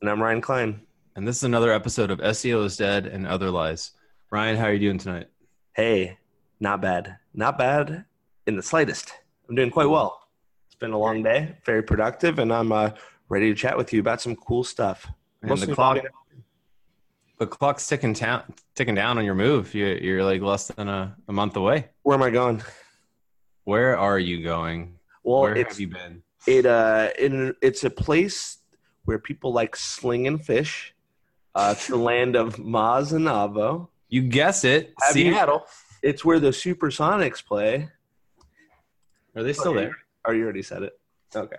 And I'm Ryan Klein. and this is another episode of SEO is Dead and Other Lies. Ryan, how are you doing tonight? Hey, not bad. Not bad in the slightest. I'm doing quite well. It's been a long day, very productive, and I'm uh, ready to chat with you about some cool stuff. And Mostly the clock, the clock's ticking down, ticking down on your move. You, you're like less than a, a month away. Where am I going? Where are you going? Well, Where have you been? it uh in, it's a place where people like slinging fish. Uh, it's the land of Maz and Avo. You guessed it. Have you- Seattle. It's where the Supersonics play. Are they still there? Oh, you already said it. Okay.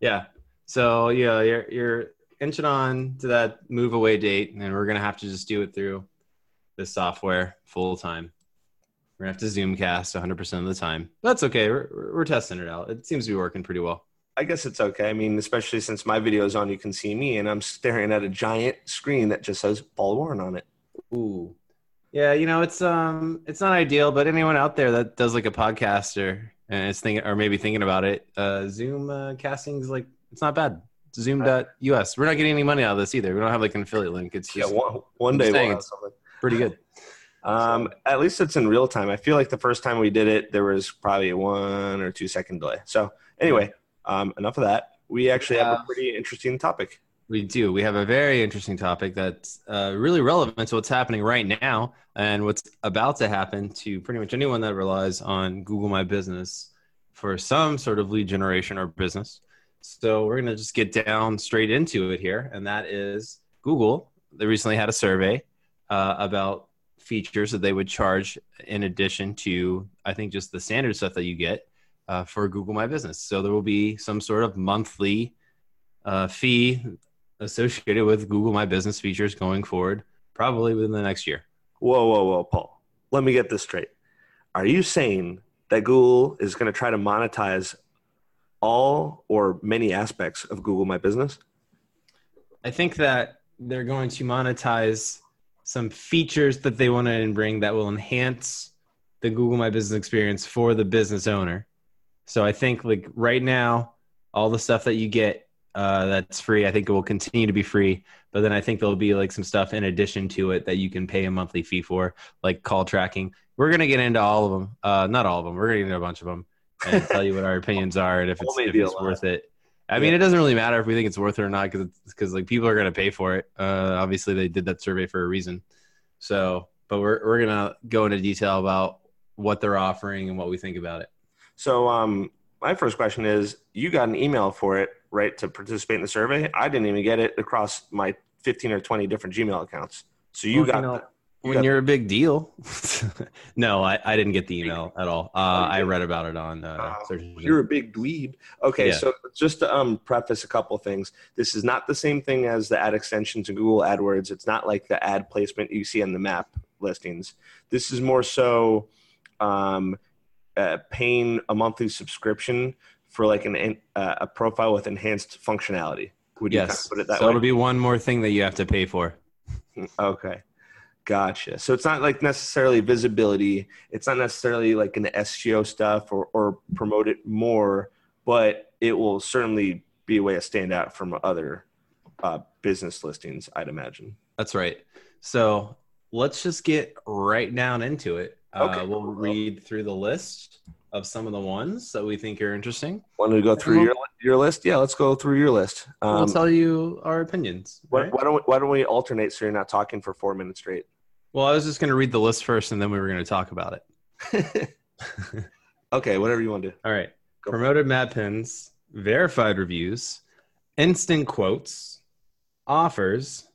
Yeah. So yeah, you're you're inching on to that move away date, and we're gonna have to just do it through the software full time. We're gonna have to Zoomcast 100 percent of the time. That's okay. We're we're testing it out. It seems to be working pretty well. I guess it's okay. I mean, especially since my video is on, you can see me, and I'm staring at a giant screen that just says Paul Warren on it. Ooh. Yeah, you know it's um it's not ideal, but anyone out there that does like a podcast or and is thinking or maybe thinking about it, uh, Zoom uh, casting is like it's not bad. It's Zoom.us. We're not getting any money out of this either. We don't have like an affiliate link. It's Yeah, just one, one day we'll it's- pretty good. Um, at least it's in real time. I feel like the first time we did it, there was probably a one or two second delay. So anyway, um, enough of that. We actually have a pretty interesting topic. We do. We have a very interesting topic that's uh, really relevant to what's happening right now and what's about to happen to pretty much anyone that relies on Google My Business for some sort of lead generation or business. So we're going to just get down straight into it here. And that is Google. They recently had a survey uh, about features that they would charge in addition to, I think, just the standard stuff that you get uh, for Google My Business. So there will be some sort of monthly uh, fee associated with Google My Business features going forward, probably within the next year. Whoa, whoa, whoa, Paul. Let me get this straight. Are you saying that Google is going to try to monetize all or many aspects of Google My Business? I think that they're going to monetize some features that they want to bring that will enhance the Google My Business experience for the business owner. So I think like right now, all the stuff that you get uh, that's free, I think it will continue to be free. But then I think there'll be like some stuff in addition to it that you can pay a monthly fee for, like call tracking. We're gonna get into all of them, uh, not all of them. We're gonna get into a bunch of them and tell you what our opinions are and if it's, if it's worth it. I mean, it doesn't really matter if we think it's worth it or not because because like people are gonna pay for it. Uh, obviously, they did that survey for a reason. So, but we're we're gonna go into detail about what they're offering and what we think about it. So, um, my first question is you got an email for it, right, to participate in the survey? I didn't even get it across my 15 or 20 different Gmail accounts. So, you Well, you got know, the- you when got- you're a big deal. no, I, I didn't get the email at all. Uh, I read about it on uh, Oh, engine. You're a big dweeb. Okay, Yeah. so just to um, preface a couple of things, this is not the same thing as the ad extensions in Google AdWords. It's not like the ad placement you see on the map listings. This is more so um, uh, paying a monthly subscription for like an uh, a profile with enhanced functionality. Would you kind yes. of put it that so way? it'll be one more thing that you have to pay for. Okay. Gotcha. So it's not like necessarily visibility. It's not necessarily like an SEO stuff or, or promote it more, but it will certainly be a way to stand out from other uh, business listings, I'd imagine. That's right. So let's just get right down into it. Uh, Okay. We'll read through the list of some of the ones that we think are interesting. Want to go through your, your list? Yeah, let's go through your list. we'll Um, tell you our opinions. why, right? why, don't we, why don't we alternate so you're not talking for four minutes straight? Well, I was just going to read the list first, and then we were going to talk about it. okay, whatever you want to do. All right. Go. Promoted map pins, verified reviews, instant quotes, offers,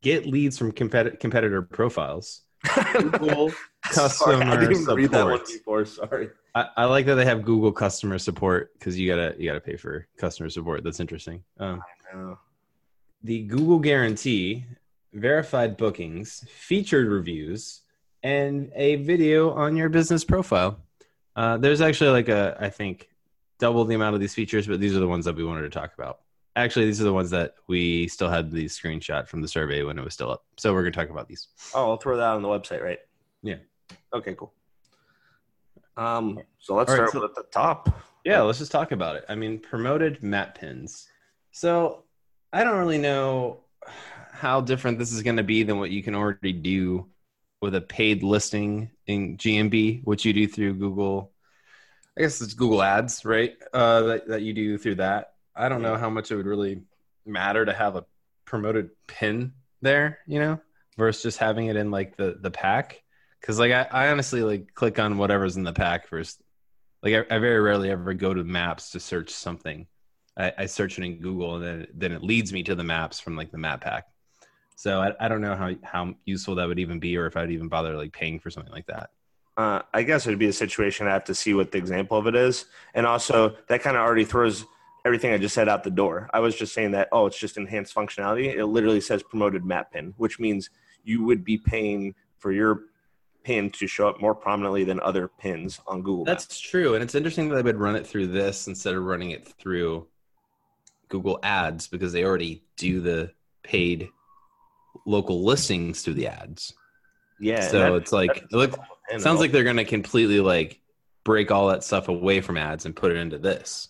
get leads from competi- competitor profiles, Google Sorry, I customer didn't even read that one support. before. Sorry. I, I like that they have Google customer support because you gotta you gotta pay for customer support. That's interesting. Um, the Google guarantee, verified bookings, featured reviews, and a video on your business profile. Uh, there's actually like a I think double the amount of these features, but these are the ones that we wanted to talk about. Actually, these are the ones that we still had the screenshot from the survey when it was still up. So we're gonna talk about these. Oh, I'll throw that on the website, right? Yeah. Okay, cool. Um, so let's All right, start so- with at the top. Yeah, let's just talk about it. I mean, promoted map pins. So I don't really know how different this is going to be than what you can already do with a paid listing in GMB, which you do through Google. I guess it's Google Ads, right? Uh, that, that you do through that. I don't know how much it would really matter to have a promoted pin there, you know, versus just having it in like the the pack. Because like I, I honestly like click on whatever's in the pack first. Like I, I very rarely ever go to maps to search something. I, I search it in Google and then then it leads me to the maps from like the map pack. So I, I don't know how how useful that would even be, or if I'd even bother like paying for something like that. Uh, I guess it would be a situation I have to see what the example of it is, and also that kind of already throws everything I just said out the door. I was just saying that oh, it's just enhanced functionality. It literally says promoted map pin, which means you would be paying for your pin to show up more prominently than other pins on Google. That's Maps. true, and it's interesting that they would run it through this instead of running it through Google Ads because they already do the paid local listings through the ads. Yeah. So that, it's like it look, sounds like they're going to completely like break all that stuff away from ads and put it into this.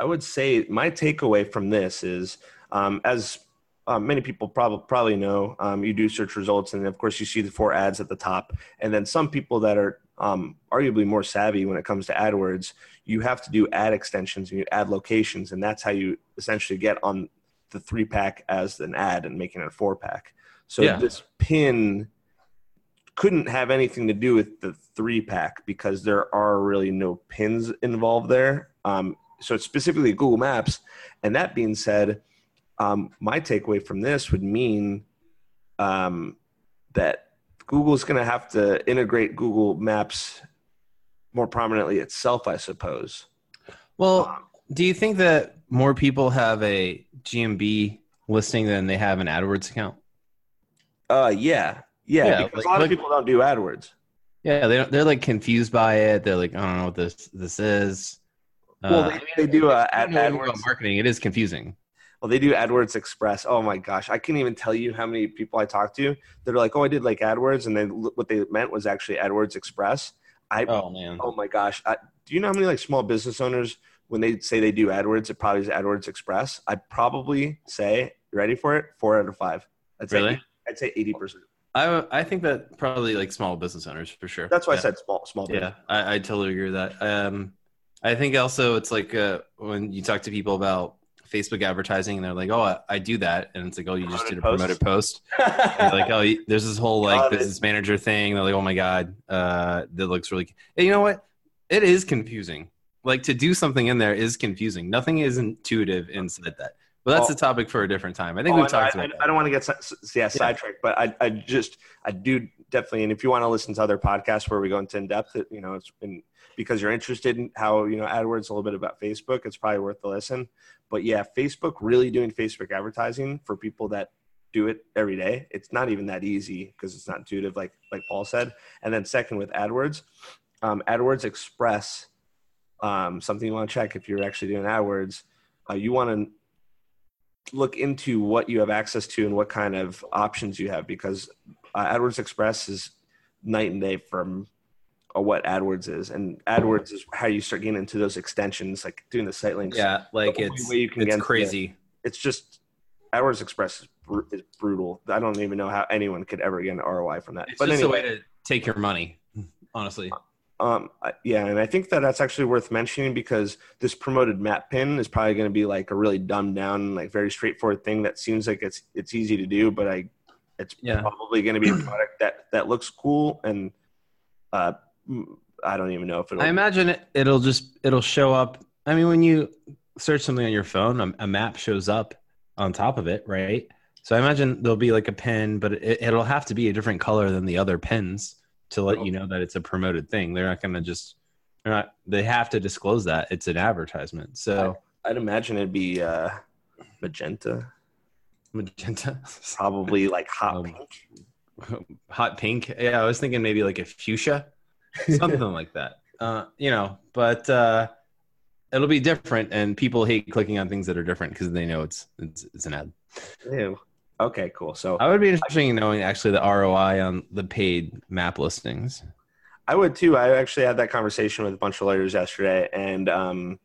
I would say my takeaway from this is, um, as um, many people probably probably know, um, you do search results, and of course you see the four ads at the top, and then some people that are um, arguably more savvy when it comes to AdWords, you have to do ad extensions and you add locations, and that's how you essentially get on the three pack as an ad and making it a four pack. So yeah. this pin couldn't have anything to do with the three pack because there are really no pins involved there. Um, so it's specifically Google Maps. And that being said, um, my takeaway from this would mean um, that Google's going to have to integrate Google Maps more prominently itself, I suppose. Well, um, do you think that more people have a GMB listing than they have an AdWords account? Uh, yeah, yeah. yeah because like, a lot like, of people don't do AdWords. Yeah, they they're like confused by it. They're like, I don't know what this this is. Well, uh, they, they, do uh, ad, AdWords marketing. It is confusing. Well, they do AdWords Express. Oh my gosh, I can't even tell you how many people I talked to that are like, "Oh, I did like AdWords," and then what they meant was actually AdWords Express. I oh man, oh my gosh, I, do you know how many like small business owners when they say they do AdWords, it probably is AdWords Express. I'd probably say, ready for it? Four out of five. I'd really? Say, I'd say 80%. I, I think that probably like small business owners for sure. That's why yeah. I said small, small business. Yeah, I, I totally agree with that. Um, I think also it's like uh, when you talk to people about Facebook advertising and they're like, "Oh, I, I do that," and it's like, "Oh, you just did a promoted post." like, "Oh, there's this whole like business manager thing." They're like, "Oh my god, uh, that looks really." Hey, you know what? It is confusing like to do something in there is confusing. Nothing is intuitive inside that. But that's oh, a topic for a different time. I think oh, we've talked I, about. I, I, don't want to get yeah, sidetracked, but I, I just I do definitely. And if you want to listen to other podcasts where we go into in depth, you know, it's in, because you're interested in how you know AdWords a little bit about Facebook. It's probably worth the listen. But yeah, Facebook really doing Facebook advertising for people that do it every day. It's not even that easy because it's not intuitive, like like Paul said. And then second with AdWords, um, AdWords Express um, something you want to check if you're actually doing AdWords, uh, you want to look into what you have access to and what kind of options you have because uh, AdWords Express is night and day from uh, what AdWords is, and AdWords is how you start getting into those extensions, like doing the site links. Yeah, like it's way you can it's get crazy. It. It's just AdWords Express is, br- is, brutal. I don't even know how anyone could ever get an ROI from that. It's but just anyway, a way to take your money, honestly. Um, yeah, and I think that that's actually worth mentioning because this promoted map pin is probably going to be like a really dumbed down, like very straightforward thing that seems like it's it's easy to do, but I it's yeah. probably going to be a product that that looks cool and uh, I don't even know if it'll. I imagine it, it'll just it'll show up. I mean, when you search something on your phone, a, a map shows up on top of it, right? So I imagine there'll be like a pin, but it, it'll have to be a different color than the other pins to let you know that it's a promoted thing. They're not going to just they're not they have to disclose that it's an advertisement. So I'd, imagine it'd be uh, magenta. Magenta, probably like hot um, pink. Hot pink. Yeah, I was thinking maybe like a fuchsia, something like that. Uh, you know, but uh, it'll be different, and people hate clicking on things that are different because they know it's, it's it's an ad. Ew. Okay, cool. So I would be interested in knowing actually the ROI on the paid map listings. I would too. I actually had that conversation with a bunch of lawyers yesterday, and um,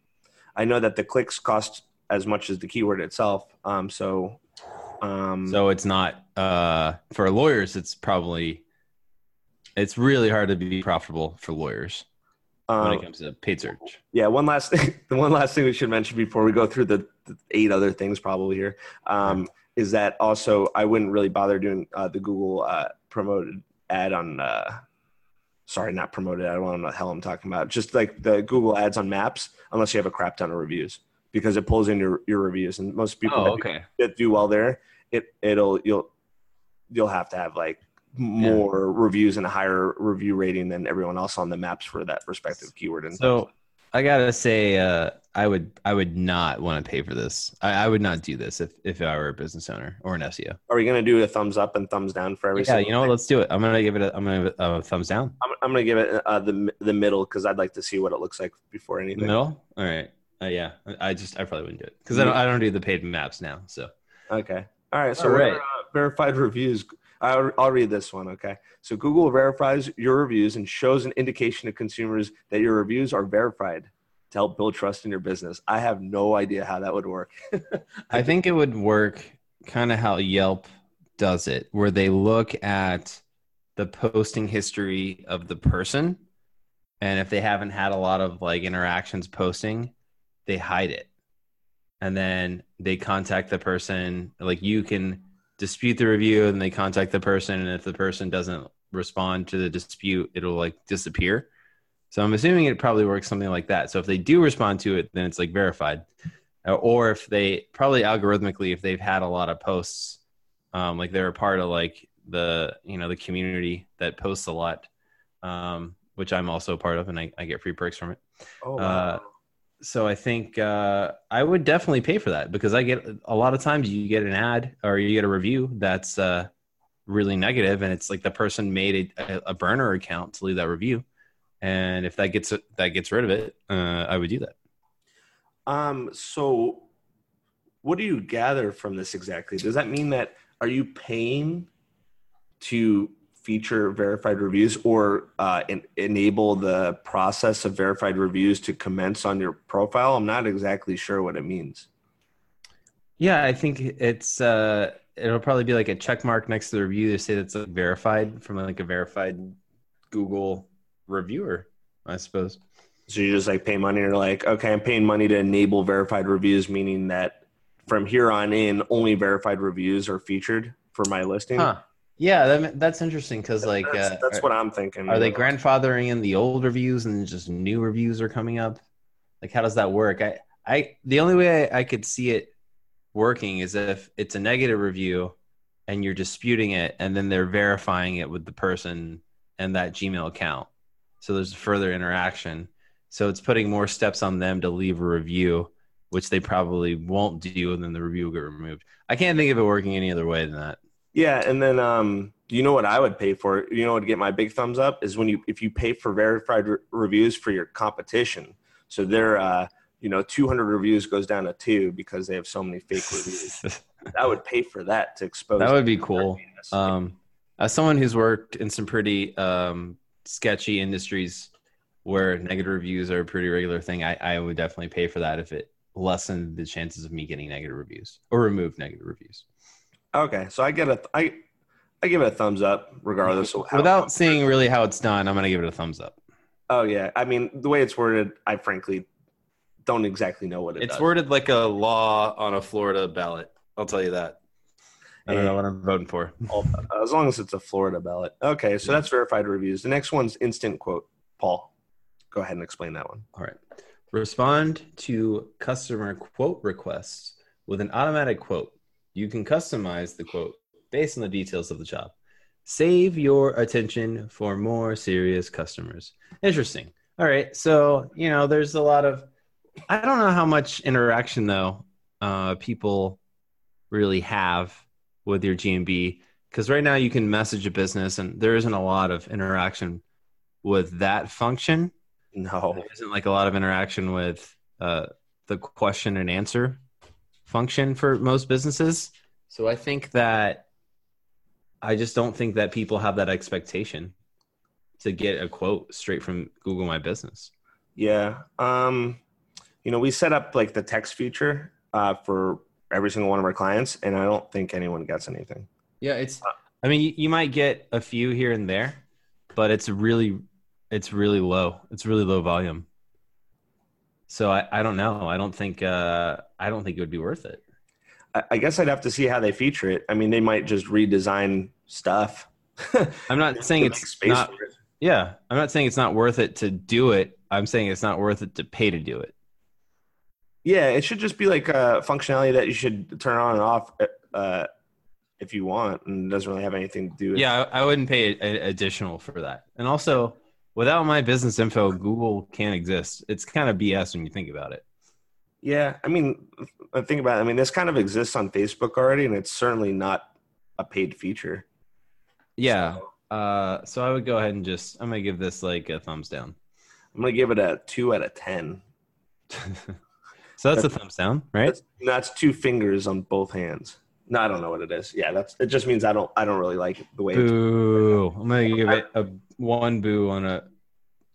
I know that the clicks cost as much as the keyword itself. Um, so, um, So it's not uh, for lawyers. It's probably it's really hard to be profitable for lawyers when um, it comes to paid search. yeah. One last thing, the one last thing we should mention before we go through the, the eight other things probably here um, is that also I wouldn't really bother doing uh, the Google uh, promoted ad on. Uh, sorry, not promoted. I don't know what the hell I'm talking about. Just like the Google ads on Maps, unless you have a crap ton of reviews, because it pulls in your, your reviews, and most people Oh, that, okay. that do well there, it it'll you'll you'll have to have like more reviews and a higher review rating than everyone else on the maps for that respective keyword. And So I gotta say, uh, I would I would not want to pay for this. I, I would not do this if, if I were a business owner or an SEO. are we gonna do a thumbs up and thumbs down for every? Yeah, you know what? Let's do it. I'm gonna give it. A, I'm gonna give it a thumbs down. I'm, I'm gonna give it uh, the the middle because I'd like to see what it looks like before The anything. middle. All right. Uh, yeah. I just I probably wouldn't do it because I don't I don't do the paid maps now. So Okay. All right. So All right. uh, verified reviews. I'll, I'll read this one. Okay. So Google verifies your reviews and shows an indication to consumers that your reviews are verified to help build trust in your business. I have no idea how that would work. I think it would work kind of how Yelp does it, where they look at the posting history of the person. And if they haven't had a lot of like interactions posting, they hide it. And then they contact the person. Like you can dispute the review and they contact the person. And if the person doesn't respond to the dispute, it'll like disappear. So I'm assuming it probably works something like that. So if they do respond to it, then it's like verified. Uh, Or if they probably algorithmically, if they've had a lot of posts, um, like they're a part of like the you know the community that posts a lot, um, which I'm also a part of, and I, I get free perks from it. Oh, Uh, So I think uh, I would definitely pay for that because I get a lot of times you get an ad or you get a review that's uh, really negative, and it's like the person made a, a burner account to leave that review, and if that gets that gets rid of it, uh, I would do that. Um, so what do you gather from this exactly? Does that mean that are you paying to feature verified reviews or uh, en- enable the process of verified reviews to commence on your profile? I'm not exactly sure what it means. Yeah, I think it's uh it'll probably be like a check mark next to the review to say that's like verified from like a verified Google reviewer, I suppose. So you just like pay money and you're like, okay, I'm paying money to enable verified reviews, meaning that from here on in, only verified reviews are featured for my listing. Huh. Yeah, that, that's interesting because like that's, uh, that's what I'm thinking. are they grandfathering in the old reviews and just new reviews are coming up? Like how does that work? I I the only way I, I could see it working is if it's a negative review and you're disputing it and then they're verifying it with the person and that Gmail account. So there's further interaction. So it's putting more steps on them to leave a review, which they probably won't do, and then the review will get removed. I can't think of it working any other way than that. Yeah, and then um, you know what I would pay for? You know what would get my big thumbs up is when you if you pay for verified re- reviews for your competition. So their uh, you know 200 reviews goes down to two because they have so many fake reviews. I would pay for that to expose. that would be cool. Um, as someone who's worked in some pretty um, sketchy industries where negative reviews are a pretty regular thing, I, I would definitely pay for that if it lessened the chances of me getting negative reviews or remove negative reviews. Okay, so I get a I I give it a thumbs up regardless of how. Without seeing really how it's done, I'm going to give it a thumbs up. oh yeah, I mean the way it's worded, I frankly don't exactly know what it It's does. worded like a law on a Florida ballot. I'll tell you that. I don't know what I'm voting for. As long as it's a Florida ballot. Okay, so that's verified reviews. The next one's instant quote. Paul, go ahead and explain that one. All right. Respond to customer quote requests with an automatic quote. You can customize the quote based on the details of the job. Save your attention for more serious customers. Interesting. All right. So, you know, there's a lot of, I don't know how much interaction, though, uh, people really have with your GMB. Because right now you can message a business and there isn't a lot of interaction with that function No. there isn't like a lot of interaction with uh, the question and answer function for most businesses. So I think that I just don't think that people have that expectation to get a quote straight from Google My Business. Yeah. Um, you know, we set up like the text feature uh, for every single one of our clients, and I don't think anyone gets anything. Yeah, it's. I mean, you, you might get a few here and there, but it's really, it's really low. It's really low volume. So I, I don't know. I don't think uh, I don't think it would be worth it. I, guess I'd have to see how they feature it. I mean, they might just redesign stuff. I'm not saying it's space not. it. Yeah, I'm not saying it's not worth it to do it. I'm saying it's not worth it to pay to do it. Yeah, it should just be like a functionality that you should turn on and off uh, if you want, and doesn't really have anything to do with. Yeah, I, I wouldn't pay a, additional for that. And also, without my business info, Google can't exist. It's kind of BS when you think about it. Yeah, I mean, I think about it. I mean, this kind of exists on Facebook already, and it's certainly not a paid feature. Yeah. So, Uh, so I would go ahead and just I'm gonna give this like a thumbs down. I'm gonna give it a two out of ten. so that's a thumbs down, right? That's, that's two fingers on both hands. No, I don't know what it is. Yeah, that's it. Just means I don't. I don't really like it the way. It's, Boo! I'm gonna give it a one boo on a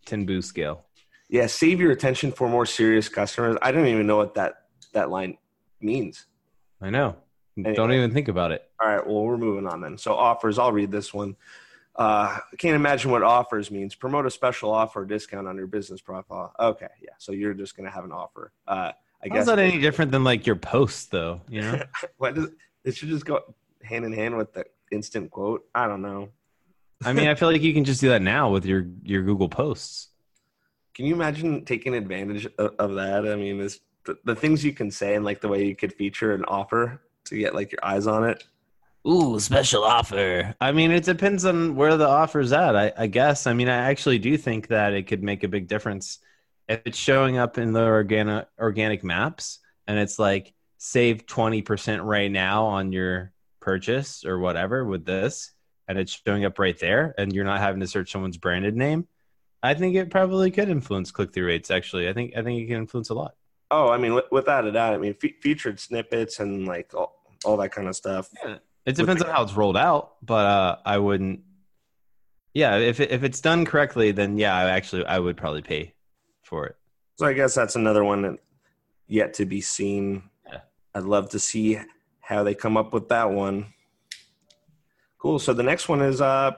ten boo scale. Yeah, save your attention for more serious customers. I don't even know what that that line means. I know. Anyway. Don't even think about it. All right, well, we're moving on then. So offers, I'll read this one. Uh, I can't imagine what offers means. Promote a special offer or discount on your business profile. Okay, yeah. So you're just gonna have an offer. Uh, I How's guess that any different than like your posts, though? You know. Why does it should just go hand in hand with the instant quote? I don't know. I mean, I feel like you can just do that now with your your Google posts. Can you imagine taking advantage of, of that? I mean, is the, the things you can say and like the way you could feature an offer to get like your eyes on it. Ooh, special offer. I mean, it depends on where the offer's at. I, I guess. I mean, I actually do think that it could make a big difference if it's showing up in the organic organic maps and it's like save twenty percent right now on your purchase or whatever with this, and it's showing up right there, and you're not having to search someone's branded name. I think it probably could influence click through rates. Actually, I think I think it can influence a lot. Oh, I mean, without a doubt. I mean, fe- featured snippets and like all, all that kind of stuff. Yeah. It depends on how it's rolled out, but uh, I wouldn't. Yeah, if it, if it's done correctly, then yeah, I actually I would probably pay for it. So I guess that's another one that yet to be seen. Yeah. I'd love to see how they come up with that one. Cool. So the next one is uh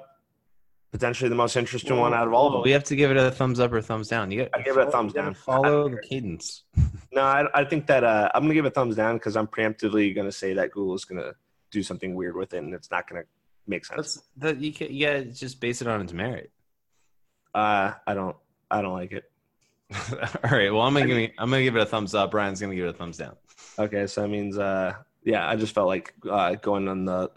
potentially the most interesting one out of all of them. We have to give it a thumbs up or thumbs down. You I give it a thumbs down. Follow the cadence. No, I, I think that uh, I'm gonna give it a thumbs down because I'm preemptively gonna say that Google is gonna do something weird with it, and it's not gonna make sense. That's that you can, you gotta just base it on its merit. Uh, I don't, I don't like it. All right. Well, I'm gonna give it, I'm gonna give it a thumbs up. Ryan's gonna give it a thumbs down. Okay, so that means, uh, yeah, I just felt like uh, going on the.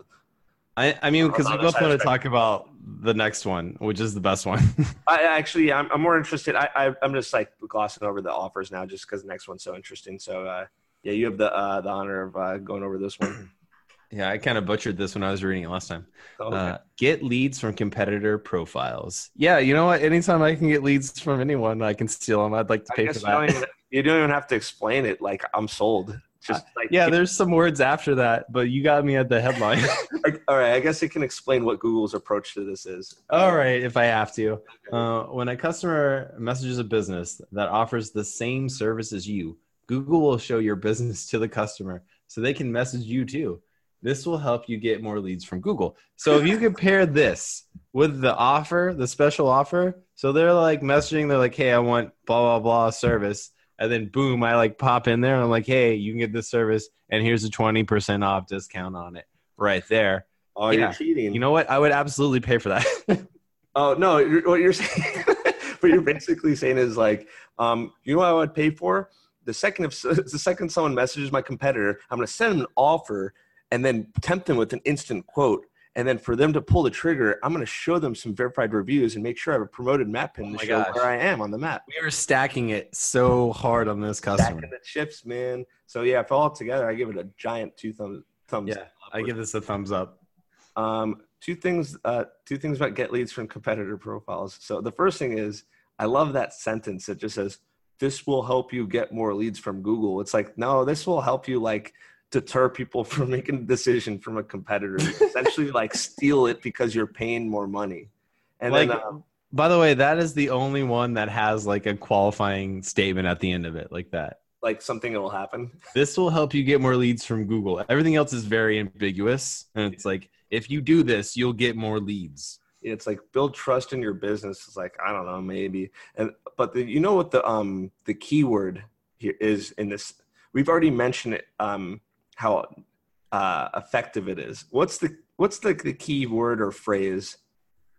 I I mean, because we both want to talk about the next one, which is the best one. I actually, I'm, I'm more interested. I, I, I'm just like glossing over the offers now, just because the next one's so interesting. So, uh, yeah, you have the uh, the honor of uh, going over this one. yeah, I kind of butchered this when I was reading it last time. So, Uh, get leads from competitor profiles. Yeah, you know what? Anytime I can get leads from anyone, I can steal them. I'd like to pay for guess you don't, that. even, you don't even have to explain it. Like I'm sold. Just like Yeah, there's some words after that, but you got me at the headline. All right, I guess it can explain what Google's approach to this is. All right, if I have to. Uh, when a customer messages a business that offers the same service as you, Google will show your business to the customer so they can message you too. This will help you get more leads from Google. So if you compare this with the offer, the special offer, so they're like messaging, they're like, hey, I want blah, blah, blah service. And then boom, I like pop in there and I'm like, hey, you can get this service and here's a 20% off discount on it right there. Oh, Yeah. you're cheating. You know what? I would absolutely pay for that. Oh no, you're, what you're saying, what you're basically saying is like, um, you know what I would pay for? The second if the second someone messages my competitor, I'm going to send them an offer and then tempt them with an instant quote. And then for them to pull the trigger, I'm going to show them some verified reviews and make sure I have a promoted map pin Oh to show gosh. where I am on the map. we are stacking it so hard on this customer. Stacking the chips, man. So yeah, if all together, I give it a giant two thumbs. thumbs Yeah, I give this a thumbs up. Um, two things. Uh, two things about get leads from competitor profiles. So the first thing is, I love that sentence that just says, "This will help you get more leads from Google." It's like, no, this will help you like deter people from making a decision from a competitor. Essentially, like steal it because you're paying more money. And like, then, um, by the way, that is the only one that has like a qualifying statement at the end of it, like that. like something that will happen. This will help you get more leads from Google. Everything else is very ambiguous, and it's like if you do this, you'll get more leads. It's like build trust in your business. It's like I don't know, maybe. And but the, you know what the um the keyword here is in this. We've already mentioned it. Um, how uh, effective it is. What's the what's the, the key word or phrase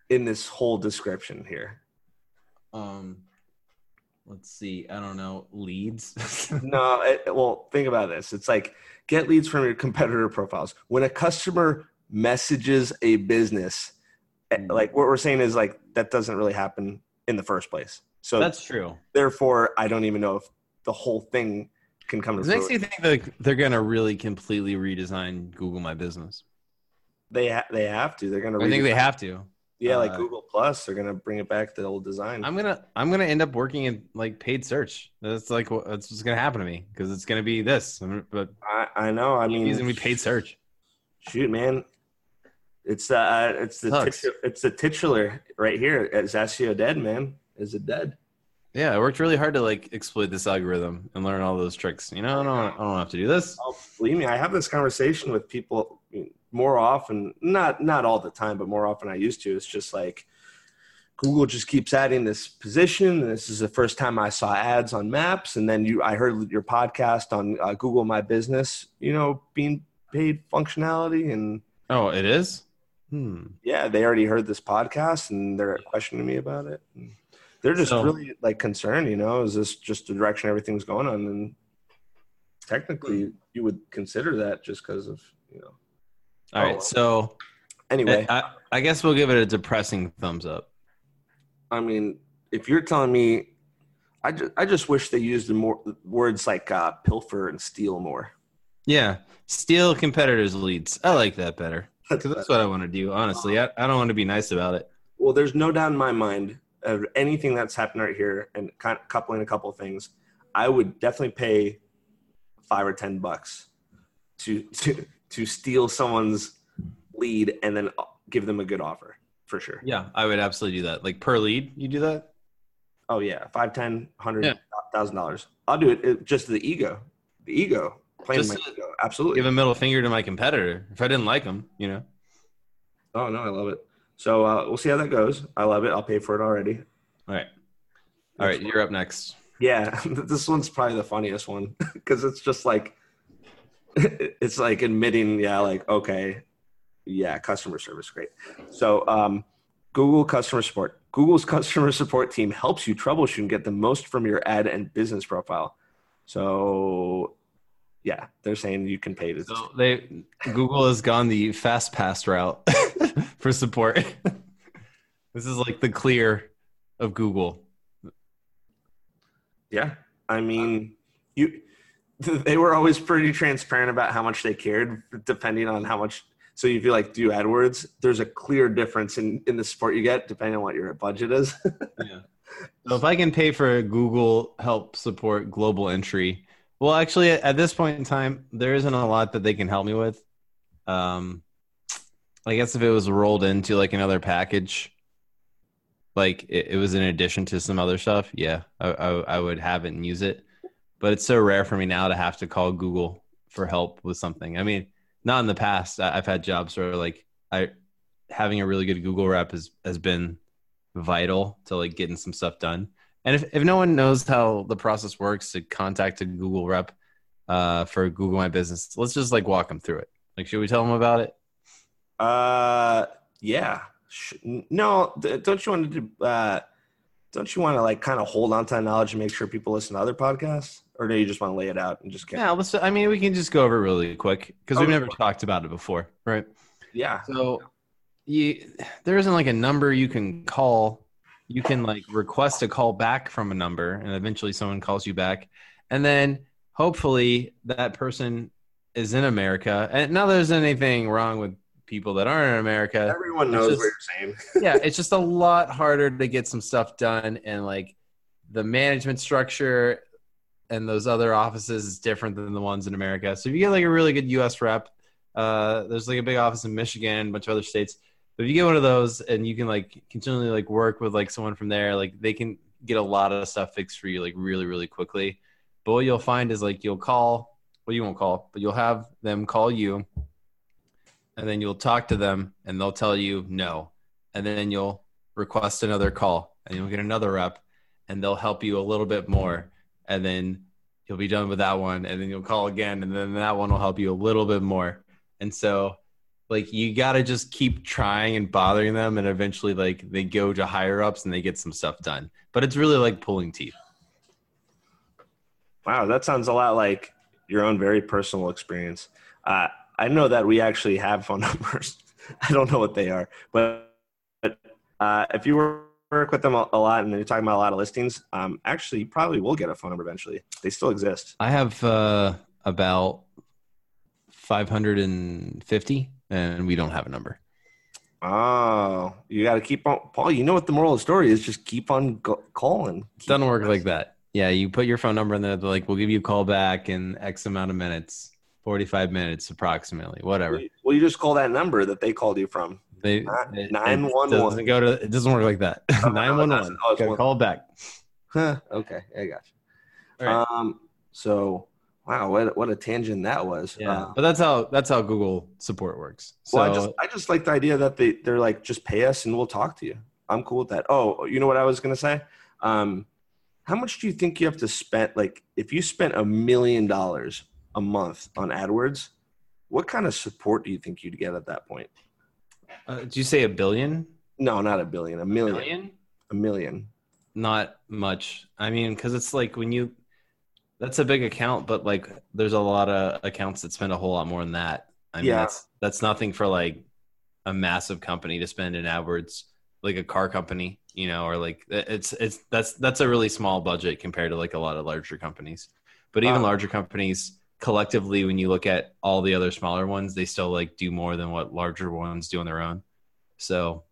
in this whole description here? Um, let's see. I don't know. Leads. no. It, well, think about this. It's like get leads from your competitor profiles. When a customer messages a business, Mm. like what we're saying is like that doesn't really happen in the first place. So That's true. therefore, I don't even know if the whole thing can come to It makes me think that they're gonna really completely redesign Google My Business. They ha- they have to. They're gonna. I think they have to. Yeah, like uh, Google Plus, they're gonna bring it back to the old design. I'm gonna I'm gonna end up working in like paid search. That's like that's what's gonna happen to me because it's gonna be this. But I, I know. I mean, it's gonna be paid search. shoot, man, it's uh, it's the titu- it's the titular right here. Is SEO dead, man? Is it dead? Yeah, I worked really hard to like exploit this algorithm and learn all those tricks. You know, I don't I don't have to do this. Oh, believe me, I have this conversation with people more often. Not not all the time, but more often I used to. It's just like Google just keeps adding this position. And this is the first time I saw ads on Maps, and then you I heard your podcast on uh, Google My Business. You know, being paid functionality and Oh, it is. Hmm. yeah, they already heard this podcast and they're questioning me about it. They're just So- really like concerned, you know, is this just the direction everything's going on? And technically, you would consider that just because of, you know. All right, Oh. so Anyway, I, I guess we'll give it a depressing thumbs up. I mean, if you're telling me, I just, I just wish they used the more words like uh, pilfer and steal more. Yeah, steal competitors' leads. I like that better because that's what I want to do. Honestly, I, I don't want to be nice about it. Well, there's no doubt in my mind of anything that's happened right here, and kind of coupling a couple of things. I would definitely pay five or ten bucks to to to steal someone's lead and then give them a good offer for sure. Yeah, I would absolutely do that. Like per lead, you do that. Oh yeah, five, ten, hundred Yeah. dollars. I'll do it, it just the ego, the ego, playing Just my ego. Absolutely. Give a middle finger to my competitor if I didn't like them. You know. Oh no, I love it. So uh, we'll see how that goes. I love it. I'll pay for it already. All right. All right, you're up next. Yeah, this one's probably the funniest one because it's just like it's like admitting, yeah, like okay, yeah, customer service, great. So, um, Google customer support. Google's customer support team helps you troubleshoot and get the most from your ad and business profile. So, yeah, they're saying you can pay to. So they Google has gone the fast pass route for support. this is like the clear of Google. Yeah, I mean, you. They were always pretty transparent about how much they cared, depending on how much. So if you like do AdWords, there's a clear difference in in the support you get depending on what your budget is. Yeah. So if I can pay for Google help support global entry, well, actually, at this point in time, there isn't a lot that they can help me with. Um, I guess if it was rolled into like another package, like it, it was in addition to some other stuff, yeah, I, I, I would have it and use it. But it's so rare for me now to have to call Google for help with something. I mean, not in the past. I- I've had jobs where like I having a really good Google rep has has been vital to like getting some stuff done. And if, if no one knows how the process works to contact a Google rep uh, for Google My Business, let's just like walk them through it. Like, should we tell them about it? Uh, yeah. No, don't you want to do? Uh, don't you want to like kind of hold on to that knowledge and make sure people listen to other podcasts, or do you just want to lay it out and just get? Yeah, let's. I mean, we can just go over it really quick because we've Okay. never talked about it before, right? Yeah. So, you there isn't like a number you can call. You can like request a call back from a number, and eventually someone calls you back, and then hopefully that person is in America. And now there's anything wrong with people that aren't in America. Everyone knows just- what you're saying. yeah, it's just a lot harder to get some stuff done, and like the management structure and those other offices is different than the ones in America. So if you get like a really good U.S. rep, uh, there's like a big office in Michigan and a bunch of other states. But if you get one of those and you can like continually like work with like someone from there, like they can get a lot of stuff fixed for you like really really quickly. But what you'll find is like you'll call, well, you won't call, but you'll have them call you, and then you'll talk to them, and they'll tell you no, and then you'll request another call, and you'll get another rep, and they'll help you a little bit more, and then you'll be done with that one, and then you'll call again, and then that one will help you a little bit more, and so like you got to just keep trying and bothering them and eventually like they go to higher ups and they get some stuff done. But it's really like pulling teeth. Wow, that sounds a lot like your own very personal experience. Uh, I know that we actually have phone numbers. I don't know what they are, but, but uh, if you work with them a, a lot and you're talking about a lot of listings, um, actually, you probably will get a phone number eventually. They still exist. i have uh about 550 and we don't have a number Oh, you got to keep on, Paul. You know what the moral of the story is? Just keep on go- calling. it doesn't work like that yeah you put your phone number in there they're like we'll give you a call back in x amount of minutes 45 minutes approximately whatever Well, you just call that number that they called you from. they Nine- 911. doesn't go to it doesn't work like that Oh, no, it 911 doesn't. It's Gotta one- call back Huh, okay, I got you. Right. Um, so wow, what what a tangent that was. Yeah, Uh, but that's how that's how Google support works. So well, I just I just like the idea that they they're like just pay us and we'll talk to you. I'm cool with that. Oh, you know what I was gonna say? Um, how much do you think you have to spend? Like, if you spent a million dollars a month on AdWords, what kind of support do you think you'd get at that point? uh, did you say a billion? No, not a billion, a million, Million? a million. Not much. I mean, because it's like when you that's a big account, but like there's a lot of accounts that spend a whole lot more than that. I mean, Yeah. that's that's nothing for like a massive company to spend in AdWords, like a car company, you know, or like it's it's that's that's a really small budget compared to like a lot of larger companies. But even Wow. larger companies collectively, when you look at all the other smaller ones, they still like do more than what larger ones do on their own. So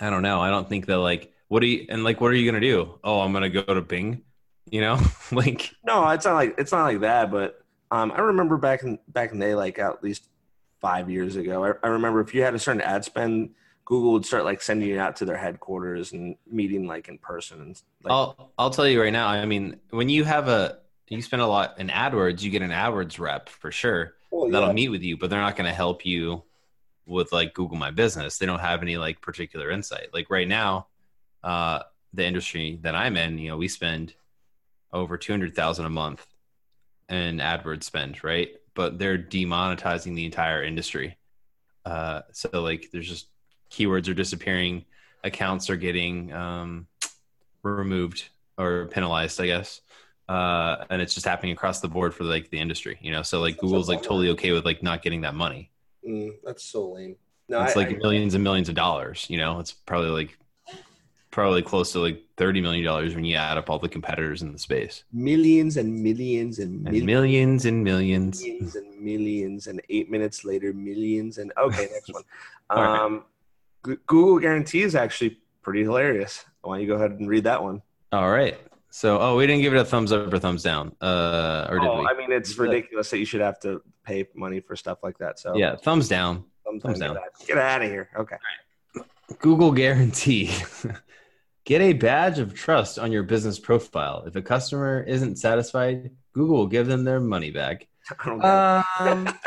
I don't know. I don't think that like what do you and like what are you gonna do? Oh, I'm gonna go to Bing, you know, like No, it's not like it's not like that. But um, I remember back in back in the day, like at least five years ago, I, I remember if you had a certain ad spend, Google would start like sending you out to their headquarters and meeting like in person. And like, I'll I'll tell you right now. I mean, when you have a you spend a lot in AdWords, you get an AdWords rep for sure. well, That'll yeah. meet with you, but they're not going to help you with like Google My Business. They don't have any like particular insight. Like right now, uh, the industry that I'm in, you know, we spend over two hundred thousand a month in AdWords spend, right? But they're demonetizing the entire industry. Uh, so like, there's just keywords are disappearing, accounts are getting um, removed or penalized, I guess. Uh, and it's just happening across the board for like the industry, you know. So like Google's like totally okay with like not getting that money. Mm, that's so lame. No, it's I- like I- millions and millions of dollars. You know, it's probably like probably close to like thirty million dollars when you add up all the competitors in the space. millions and millions and And millions. millions and millions. millions and millions and eight minutes later millions and okay next one um G- google guarantee is actually pretty hilarious why don't you go ahead and read that one? All right. So, oh, we didn't give it a thumbs up or thumbs down, uh, or did oh we? i mean it's ridiculous that you should have to pay money for stuff like that so yeah, thumbs down. thumbs thumbs down. Get, out, get out of here okay Google guarantee. Get a badge of trust on your business profile. If a customer isn't satisfied, Google will give them their money back. I don't get it. Um,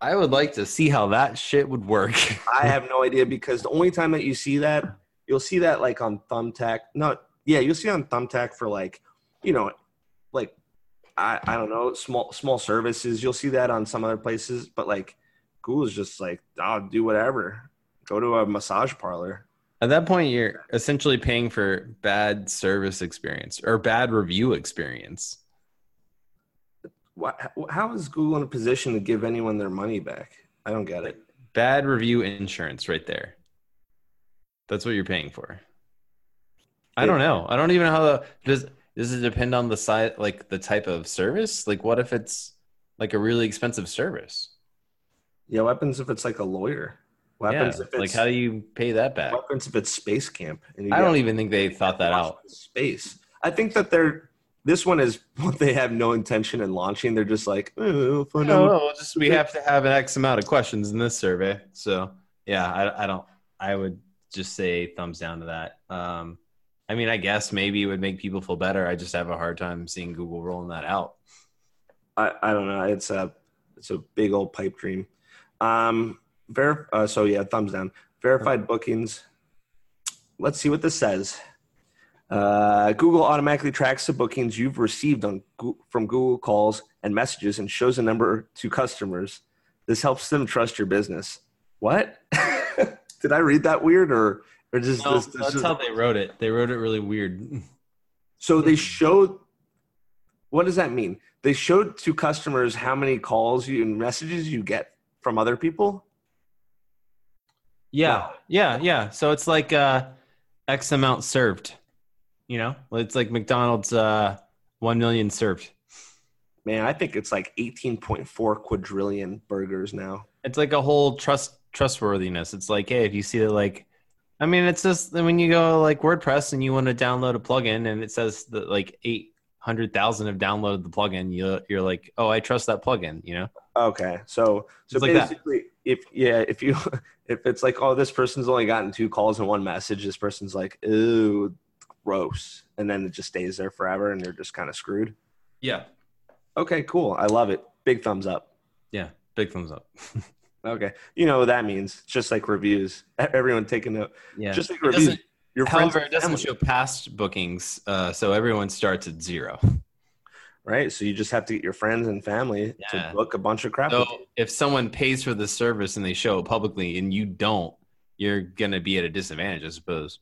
I would like to see how that shit would work. I have no idea because the only time that you see that, you'll see that like on Thumbtack. No, yeah, you'll see on Thumbtack for like, you know, like I I don't know, small small services. You'll see that on some other places, but like Google's just like, I'll do whatever. Go to a massage parlor. At that point, you're essentially paying for bad service experience or bad review experience. What, how is Google in a position to give anyone their money back? I don't get it. Bad review insurance right there. That's what you're paying for. I don't know. I don't even know how the does does it depend on the side like the type of service? Like what if it's like a really expensive service? Yeah, what happens if it's like a lawyer? What Yeah. if it's Like how do you pay that back? what happens if it's space camp? And you I don't even think they thought that out. Space. I think that they're this one is what they have no intention in launching. They're just like, oh, we'll. No, just we have to have an X amount of questions in this survey. So yeah, I, I don't. I would just say thumbs down to that. Um, I mean, I guess maybe it would make people feel better. I just have a hard time seeing Google rolling that out. I, I don't know. It's a it's a big old pipe dream. Um, ver- uh, so yeah, thumbs down. Verified bookings. Let's see what this says. Uh, Google automatically tracks the bookings you've received on from Google calls and messages and shows a number to customers. This helps them trust your business. What? Did I read that weird or or just No, this, this that's just- how they wrote it. They wrote it really weird. so they showed what does that mean? They showed to customers how many calls you and messages you get from other people. Yeah, Wow. yeah, yeah. So it's like uh, X amount served. You know, it's like McDonald's uh, one million served. Man, I think it's like 18.4 quadrillion burgers now. It's like a whole trust trustworthiness. It's like, hey, if you see that, like, I mean, it's just when you go like WordPress and you want to download a plugin and it says that like eight hundred thousand have downloaded the plugin, you you're like, oh, I trust that plugin. You know? Okay, so so It's like that. basically, if yeah, if you if it's like, oh, this person's only gotten two calls and one message, this person's like, ooh, gross, and then it just stays there forever, and you're just kind of screwed. Yeah. Okay, cool. I love it. Big thumbs up. Yeah. Big thumbs up. Okay, you know what that means. It's just like reviews. Everyone take a note. Yeah. Just like It reviews. Your friends, However, it doesn't family, show past bookings, uh, so everyone starts at zero. right? So you just have to get your friends and family Yeah. to book a bunch of crap. So if someone pays for the service and they show it publicly and you don't, you're gonna be at a disadvantage, I suppose.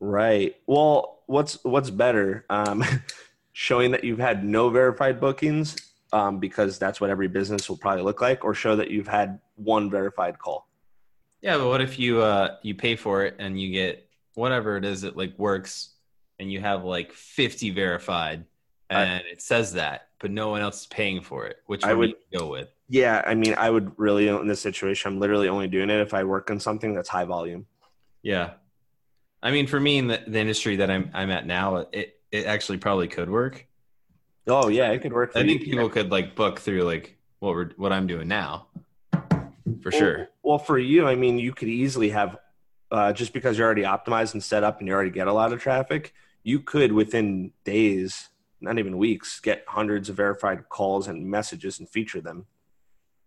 Right. Well, what's what's better? Um, showing that you've had no verified bookings, um, because that's what every business will probably look like, or show that you've had one verified call. Yeah, but what if you uh you pay for it and you get whatever it is that like works and you have like 50 verified I- and it says that, but no one else is paying for it. Which I would- go with? Yeah, I mean, I would really in this situation, I'm literally only doing it if I work on something that's high volume. Yeah. I mean, for me in the, the industry that I'm I'm at now, it it actually probably could work. Oh yeah, it could work. For I think you. people could like book through like what we're what I'm doing now. For Well- sure. Well, for you, I mean, you could easily have uh, just because you're already optimized and set up, and you already get a lot of traffic. You could within days, not even weeks, get hundreds of verified calls and messages and feature them.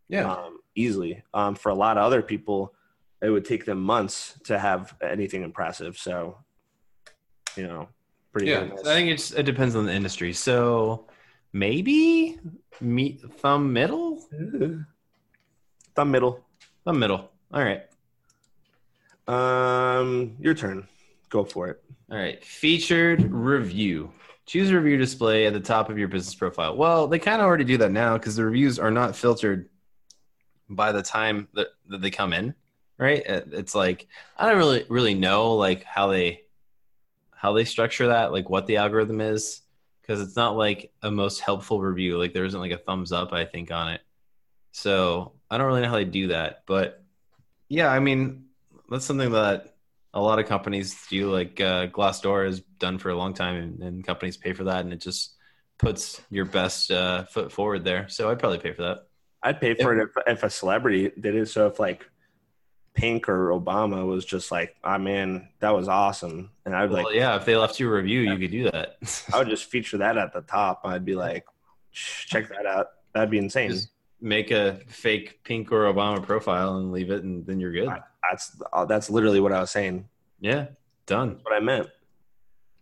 Yeah, um, easily. Um, for a lot of other people, it would take them months to have anything impressive. So, you know, pretty Yeah, miss. I think it's it depends on the industry. So maybe me thumb middle, thumb middle. thumb middle. All right, Um, your turn. Go for it. all right. Featured review. Choose a review display at the top of your business profile. Well, they kind of already do that now because the reviews are not filtered by the time that, that they come in. Right? It's like I don't really really know like how they how they structure that, like what the algorithm is, because it's not like a most helpful review. Like there isn't like a thumbs up, I think, on it. So I don't really know how they do that, but yeah, I mean that's something that a lot of companies do. Like uh, Glassdoor has done for a long time, and, and companies pay for that, and it just puts your best uh, foot forward there. So I'd probably pay for that. I'd pay for it if, if a celebrity did it. So if like Pink or Obama was just like, "Ah, man, that was awesome," and I'd Well, like, yeah, if they left you a review, you could do that. I would just feature that at the top. I'd be like, "Check that out." That'd be insane. Just make a fake Pink or Obama profile and leave it, and then you're good. That's uh, that's literally what I was saying. Yeah, done. What I meant.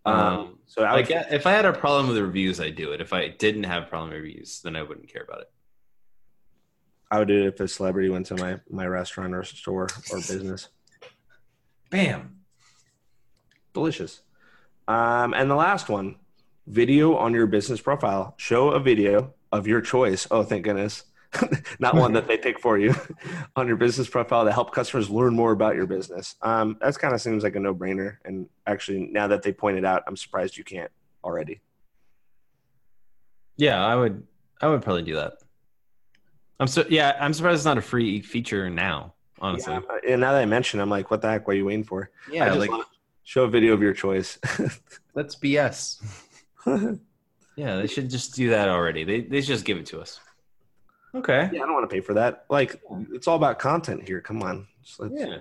Um, Um, so I I would, if I had a problem with the reviews, I'd do it. If I didn't have a problem with reviews, then I wouldn't care about it. I would do it if a celebrity went to my my restaurant or store or business. Bam. Delicious. Um, and the last one, video on your business profile. Show a video of your choice. Oh, thank goodness. Not one that they pick for you on your business profile to help customers learn more about your business. Um, that kind of seems like a no brainer. And actually, now that they pointed out, I'm surprised you can't already. Yeah, I would. I would probably do that. I'm so yeah. I'm surprised it's not a free feature now. Honestly, Yeah, and now that I mention, it, I'm like, what the heck? What are you waiting for? yeah. I just like show a video of your choice. that's BS. Yeah, they should just do that already. They they just give it to us. Okay. Yeah, I don't want to pay for that. Like, it's all about content here. Come on. Just let's- Yeah.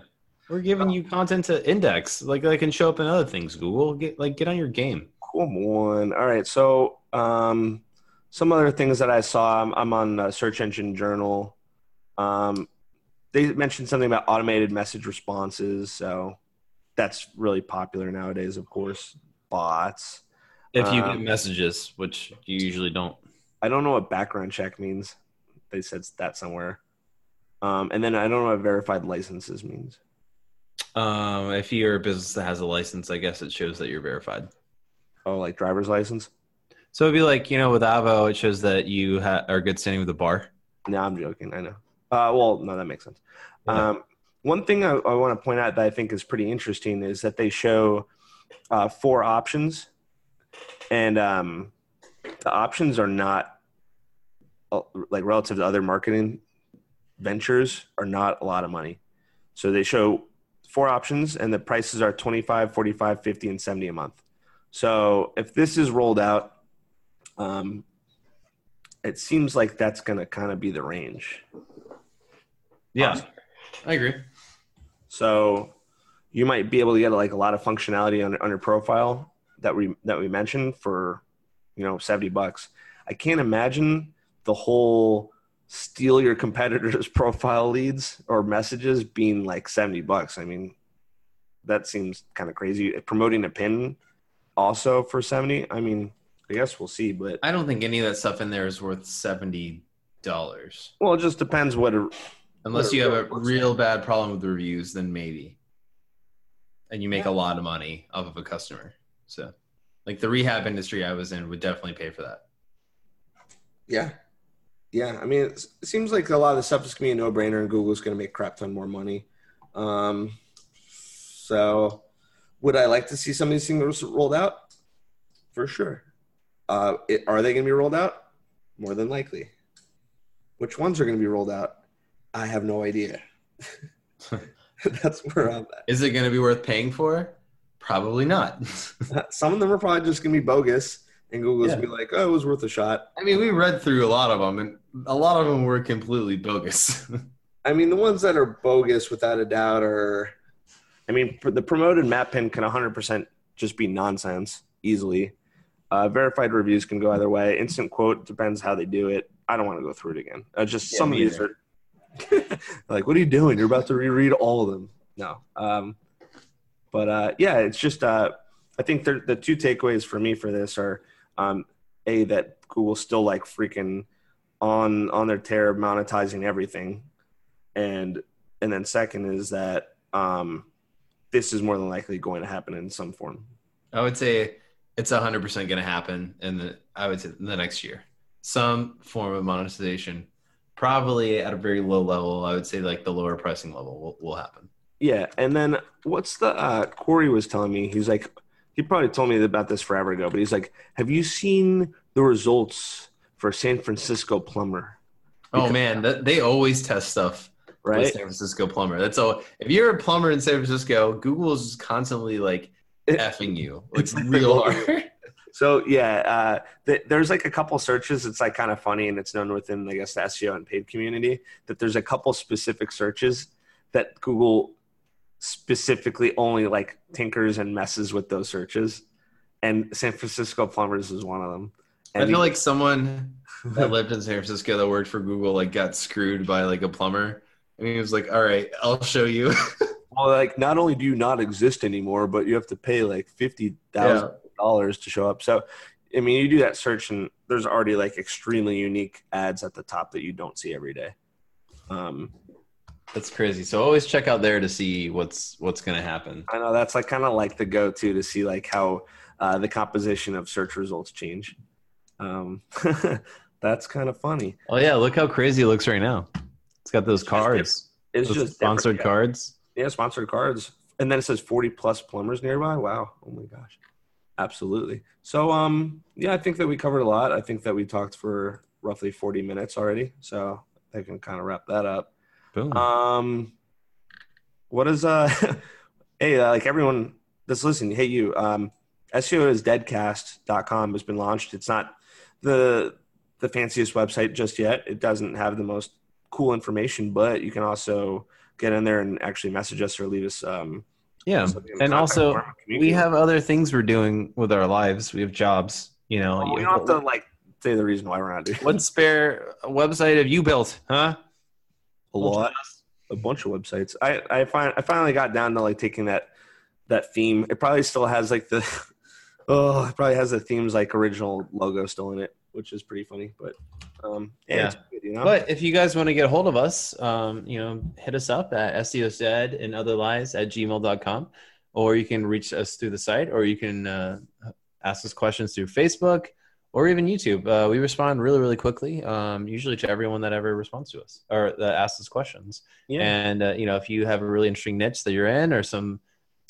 We're giving you content to index, like that can show up in other things. Google, get like get on your game. Come on. All right. So, um, some other things that I saw. I'm, I'm on uh, Search Engine Journal. Um, they mentioned something about automated message responses. So that's really popular nowadays. Of course, bots. If you Um, get messages, which you usually don't. I don't know what background check means. They said that somewhere. Um, and then I don't know what verified licenses means. Um, if you're a business that has a license, I guess it shows that you're verified. Oh, like driver's license? So it'd be like you know with Avvo, it shows that you ha- are good standing with the bar. No, I'm joking. I know. Uh, well, no, that makes sense. Yeah. Um, one thing I, I want to point out that I think is pretty interesting is that they show uh, four options, and um, the options are not uh, like relative to other marketing ventures are not a lot of money. So they show four options, and the prices are 25, 45, 50, and 70 a month. So if this is rolled out, um, it seems like that's going to kind of be the range. Yeah, I agree. So you might be able to get like a lot of functionality on, on your profile that we that we mentioned for you know 70 bucks. I can't imagine the whole steal your competitor's profile leads or messages being like 70 bucks. I mean, that seems kind of crazy. Promoting a pin also for 70. I mean, I guess we'll see, but I don't think any of that stuff in there is worth seventy dollars. well, it just depends what a, Unless What- you have a real bad problem with reviews, then maybe. And you make a lot of money off of a customer. So, like the rehab industry I was in would definitely pay for that. Yeah. Yeah. I mean, it seems like a lot of the stuff is going to be a no brainer and Google's going to make crap ton more money. Um, so would I like to see some of these things rolled out? For sure. Uh, it, are they going to be rolled out? More than likely. Which ones are going to be rolled out? I have no idea. That's where I'm at. Is it going to be worth paying for? Probably not. Some of them are probably just going to be bogus, and Google's Yeah. going to be like, oh, it was worth a shot. I mean, we read through a lot of them, and a lot of them were completely bogus. I mean, the ones that are bogus without a doubt are, I mean, the promoted map pin can 100% just be nonsense easily. Uh, verified reviews can go either way. Instant quote depends how they do it. I don't want to go through it again. Uh, just Yeah, some of these are like, what are you doing? You're about to reread all of them. No. Um, but uh, yeah, it's just, uh, I think the the two takeaways for me for this are um, A, that Google still like freaking on on their tear monetizing everything and and then second is that um, this is more than likely going to happen in some form. I would say it's 100% going to happen in the I would say the next year. Some form of monetization probably at a very low level. I would say like the lower pricing level will, will happen. Yeah, and then what's the uh, Corey was telling me? He's like, he probably told me about this forever ago, but he's like, have you seen the results for San Francisco plumber? Oh man, that, they always test stuff Right? San Francisco plumber. That's all. If you're a plumber in San Francisco, Google is constantly like effing you, like It's real hard. So yeah, uh, th- there's like a couple searches. It's like kind of funny, and it's known within I guess the SEO and paid community that there's a couple specific searches that Google specifically only like tinkers and messes with those searches, and San Francisco plumbers is one of them. I feel like someone that lived in San Francisco that worked for Google like got screwed by like a plumber, and he was like, "All right, I'll show you." well, like not only do you not exist anymore, but you have to pay like fifty thousand dollars to show up. So, I mean, you do that search, and there's already like extremely unique ads at the top that you don't see every day. Um, That's crazy. So always check out there to see what's what's gonna happen. I know that's like kind of like the go-to to see like how uh, the composition of search results change. Um, that's kind of funny. Oh yeah, look how crazy it looks right now. It's got those cards, It's those just sponsored cards. Yeah, sponsored cards, and then it says forty plus plumbers nearby. Wow! Oh my gosh, absolutely. So, um, yeah, I think that we covered a lot. I think that we talked for roughly forty minutes already. So I can kind of wrap that up. Boom. Um, what is uh, hey, uh, like everyone that's listening, hey you, um, SEO is deadcast.com has been launched. It's not the the fanciest website just yet. It doesn't have the most cool information, but you can also get in there and actually message us or leave us. Um, Yeah, something in the and also we have other things we're doing with our lives. We have jobs. You know, Well, we don't have to like say the reason why we're not doing what spare website have you built, huh? a lot, a bunch of websites. I I find I finally got down to like taking that that theme. It probably still has like the oh, it probably has the theme's like original logo still in it, which is pretty funny. But um, yeah, Yeah. You know. But if you guys want to get a hold of us, um, you know, hit us up at SEOSdead and other lies at gmail.com, or you can reach us through the site, or you can uh, ask us questions through Facebook or even YouTube. Uh, we respond really, really quickly, um, usually to everyone that ever responds to us or that asks us questions. yeah, And uh, you know, if you have a really interesting niche that you're in, or some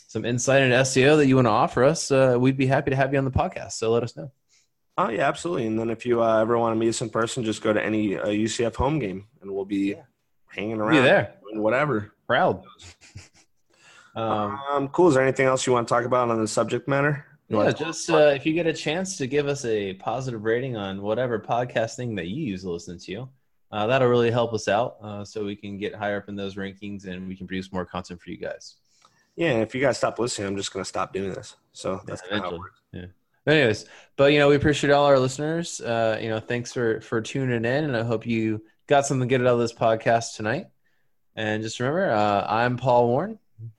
some insight into SEO that you want to offer us, uh, we'd be happy to have you on the podcast. So let us know. Oh yeah, absolutely. And then if you uh, ever want to meet us in person, just go to any uh, UCF home game, and we'll be Yeah. hanging around. Be there, doing whatever. proud. um, Um, cool. Is there anything else you want to talk about on the subject matter? You Yeah, just uh, if you get a chance to give us a positive rating on whatever podcasting that you use to listen to, uh, that'll really help us out uh, so we can get higher up in those rankings and we can produce more content for you guys. yeah. If you guys stop listening, I'm just gonna stop doing this. So that's kinda how it works. Yeah. Anyways, but you know, we appreciate all our listeners. Uh, you know, thanks for for tuning in, and I hope you got something good out of this podcast tonight. And just remember, uh, I'm Paul Warren,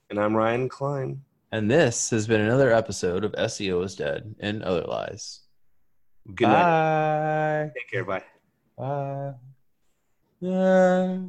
And I'm Ryan Klein. and this has been another episode of SEO is Dead and Other Lies. Good night. Bye. Take care. Bye. Bye. Bye.